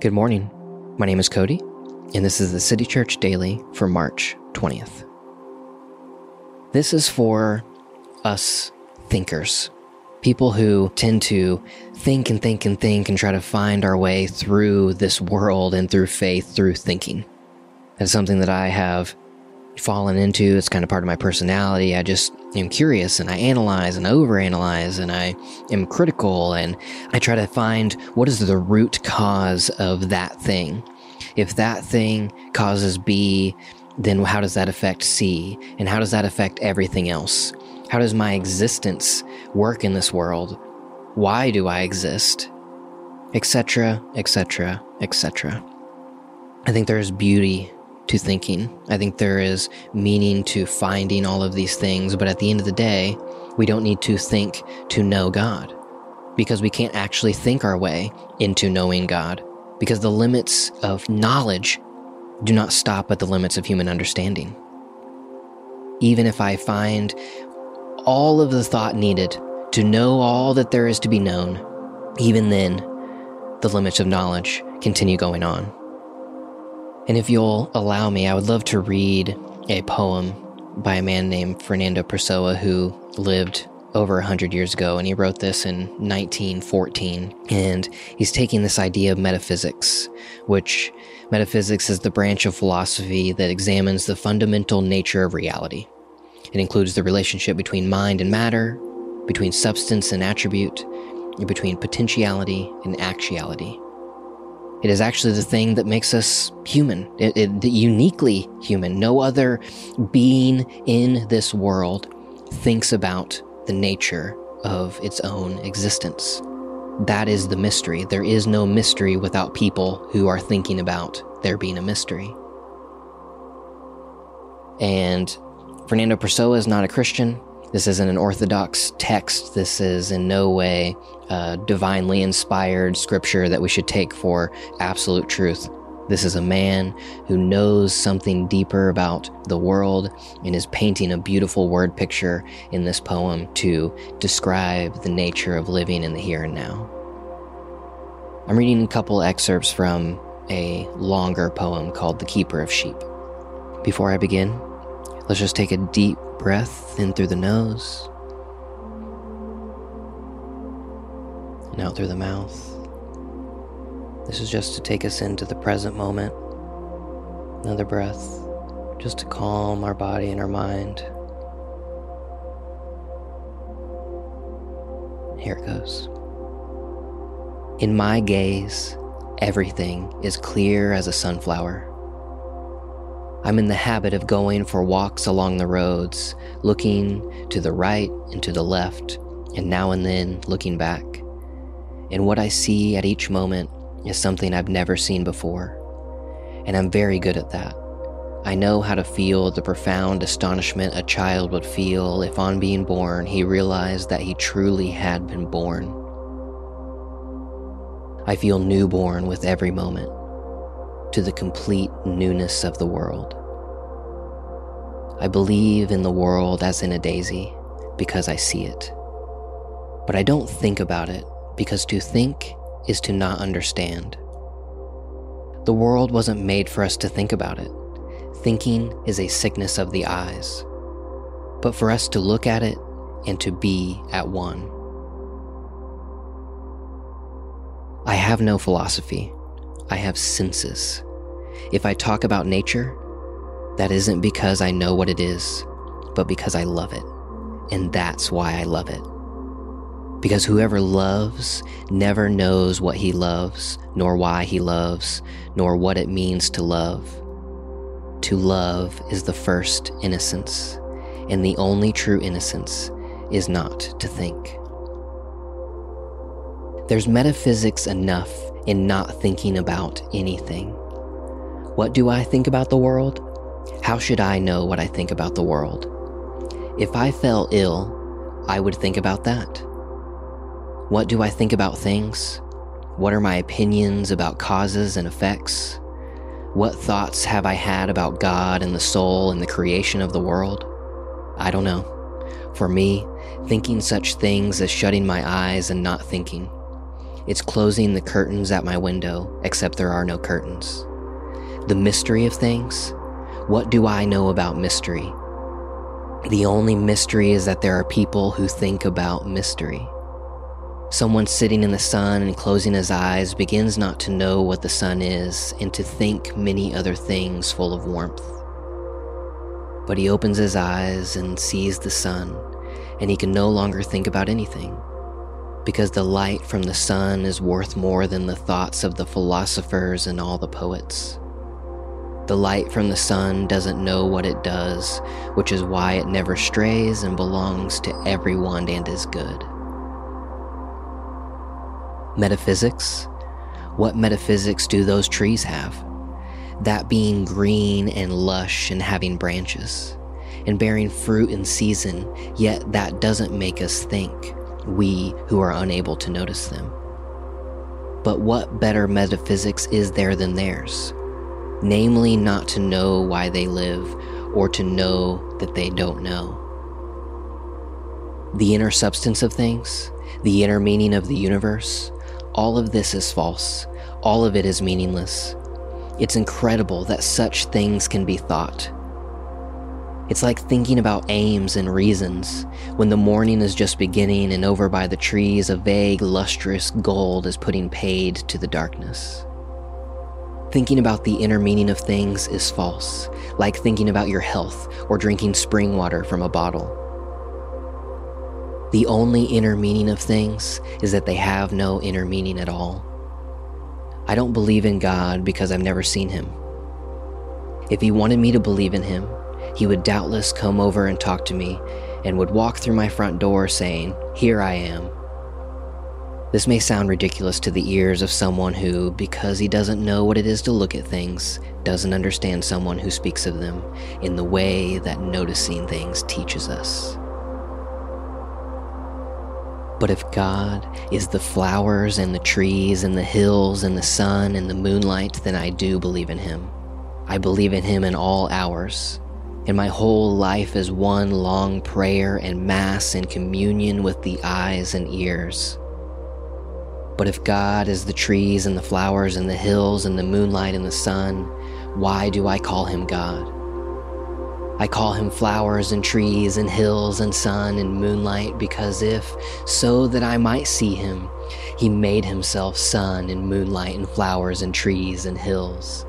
Good morning. My name is Cody, and this is the City Church Daily for March 20th. This is for us thinkers, people who tend to think and think and think and try to find our way through this world and through faith through thinking. That's something that I have fallen into. It's kind of part of my personality. I just am curious and I analyze and overanalyze and I am critical and I try to find what is the root cause of that thing. If that thing causes B, then how does that affect C? And how does that affect everything else? How does my existence work in this world? Why do I exist? Etc., etc., etc. I think there's beauty to thinking. I think there is meaning to finding all of these things, but at the end of the day, we don't need to think to know God because we can't actually think our way into knowing God because the limits of knowledge do not stop at the limits of human understanding. Even if I find all of the thought needed to know all that there is to be known, even then, the limits of knowledge continue going on. And if you'll allow me, I would love to read a poem by a man named Fernando Pessoa who lived over 100 years ago, and he wrote this in 1914. And he's taking this idea of metaphysics, which metaphysics is the branch of philosophy that examines the fundamental nature of reality. It includes the relationship between mind and matter, between substance and attribute, and between potentiality and actuality. It is actually the thing that makes us human, it, it, uniquely human. No other being in this world thinks about the nature of its own existence. That is the mystery. There is no mystery without people who are thinking about there being a mystery. And Fernando Pessoa is not a Christian. This isn't an orthodox text. This is in no way uh, divinely inspired scripture that we should take for absolute truth. This is a man who knows something deeper about the world and is painting a beautiful word picture in this poem to describe the nature of living in the here and now. I'm reading a couple excerpts from a longer poem called The Keeper of Sheep. Before I begin, let's just take a deep breath in through the nose and out through the mouth. This is just to take us into the present moment. Another breath, just to calm our body and our mind. Here it goes. In my gaze, everything is clear as a sunflower. I'm in the habit of going for walks along the roads, looking to the right and to the left, and now and then looking back. And what I see at each moment is something I've never seen before. And I'm very good at that. I know how to feel the profound astonishment a child would feel if, on being born, he realized that he truly had been born. I feel newborn with every moment, to the complete newness of the world. I believe in the world as in a daisy because I see it. But I don't think about it because to think is to not understand. The world wasn't made for us to think about it. Thinking is a sickness of the eyes, but for us to look at it and to be at one. I have no philosophy. I have senses. If I talk about nature, that isn't because I know what it is, but because I love it. And that's why I love it. Because whoever loves never knows what he loves, nor why he loves, nor what it means to love. To love is the first innocence, and the only true innocence is not to think. There's metaphysics enough in not thinking about anything. What do I think about the world? How should I know what I think about the world? If I fell ill, I would think about that. What do I think about things? What are my opinions about causes and effects? What thoughts have I had about God and the soul and the creation of the world? I don't know. For me, thinking such things is shutting my eyes and not thinking. It's closing the curtains at my window, except there are no curtains. The mystery of things? What do I know about mystery? The only mystery is that there are people who think about mystery. Someone sitting in the sun and closing his eyes begins not to know what the sun is and to think many other things full of warmth. But he opens his eyes and sees the sun, and he can no longer think about anything, because the light from the sun is worth more than the thoughts of the philosophers and all the poets. The light from the sun doesn't know what it does, which is why it never strays and belongs to everyone and is good. Metaphysics? What metaphysics do those trees have? That being green and lush and having branches, and bearing fruit in season, yet that doesn't make us think, we who are unable to notice them. But what better metaphysics is there than theirs? Namely, not to know why they live or to know that they don't know. The inner substance of things, the inner meaning of the universe, all of this is false. All of it is meaningless. It's incredible that such things can be thought. It's like thinking about aims and reasons when the morning is just beginning and over by the trees a vague, lustrous gold is putting paid to the darkness. Thinking about the inner meaning of things is false, like thinking about your health or drinking spring water from a bottle. The only inner meaning of things is that they have no inner meaning at all. I don't believe in God because I've never seen him. If he wanted me to believe in him, he would doubtless come over and talk to me and would walk through my front door saying, Here I am. This may sound ridiculous to the ears of someone who, because he doesn't know what it is to look at things, doesn't understand someone who speaks of them in the way that noticing things teaches us. But if God is the flowers and the trees and the hills and the sun and the moonlight, then I do believe in Him. I believe in Him in all hours. And my whole life is one long prayer and mass and communion with the eyes and ears. But if God is the trees and the flowers and the hills and the moonlight and the sun, why do I call Him God? I call him flowers and trees and hills and sun and moonlight because if, so that I might see him, he made himself sun and moonlight and flowers and trees and hills.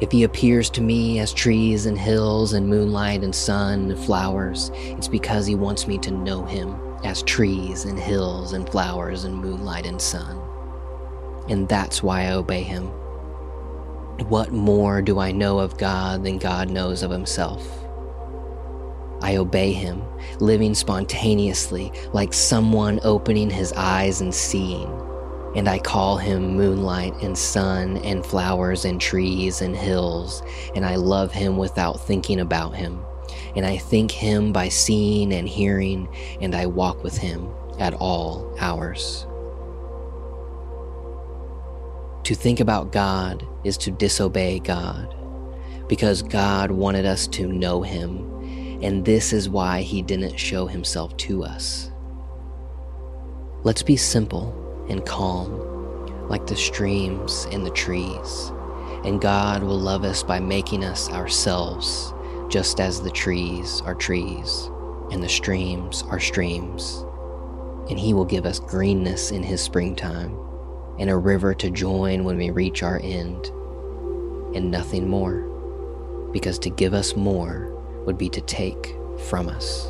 If he appears to me as trees and hills and moonlight and sun and flowers, it's because he wants me to know him as trees and hills and flowers and moonlight and sun. And that's why I obey him. What more do I know of God than God knows of himself? I obey him, living spontaneously like someone opening his eyes and seeing. And I call him moonlight and sun and flowers and trees and hills, and I love him without thinking about him. And I think him by seeing and hearing, and I walk with him at all hours. To think about God is to disobey God, because God wanted us to know him and this is why he didn't show himself to us. Let's be simple and calm, like the streams and the trees, and God will love us by making us ourselves, just as the trees are trees, and the streams are streams. And He will give us greenness in His springtime, and a river to join when we reach our end, and nothing more, because to give us more would be to take from us.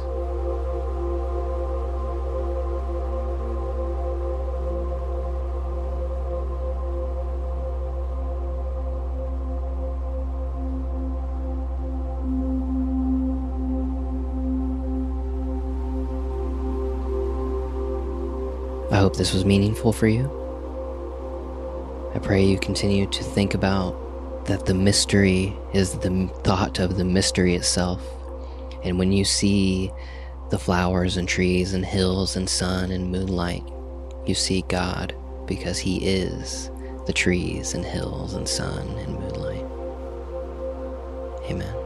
I hope this was meaningful for you. Pray you continue to think about that the mystery is the thought of the mystery itself. And when you see the flowers and trees and hills and sun and moonlight, you see God because He is the trees and hills and sun and moonlight. Amen.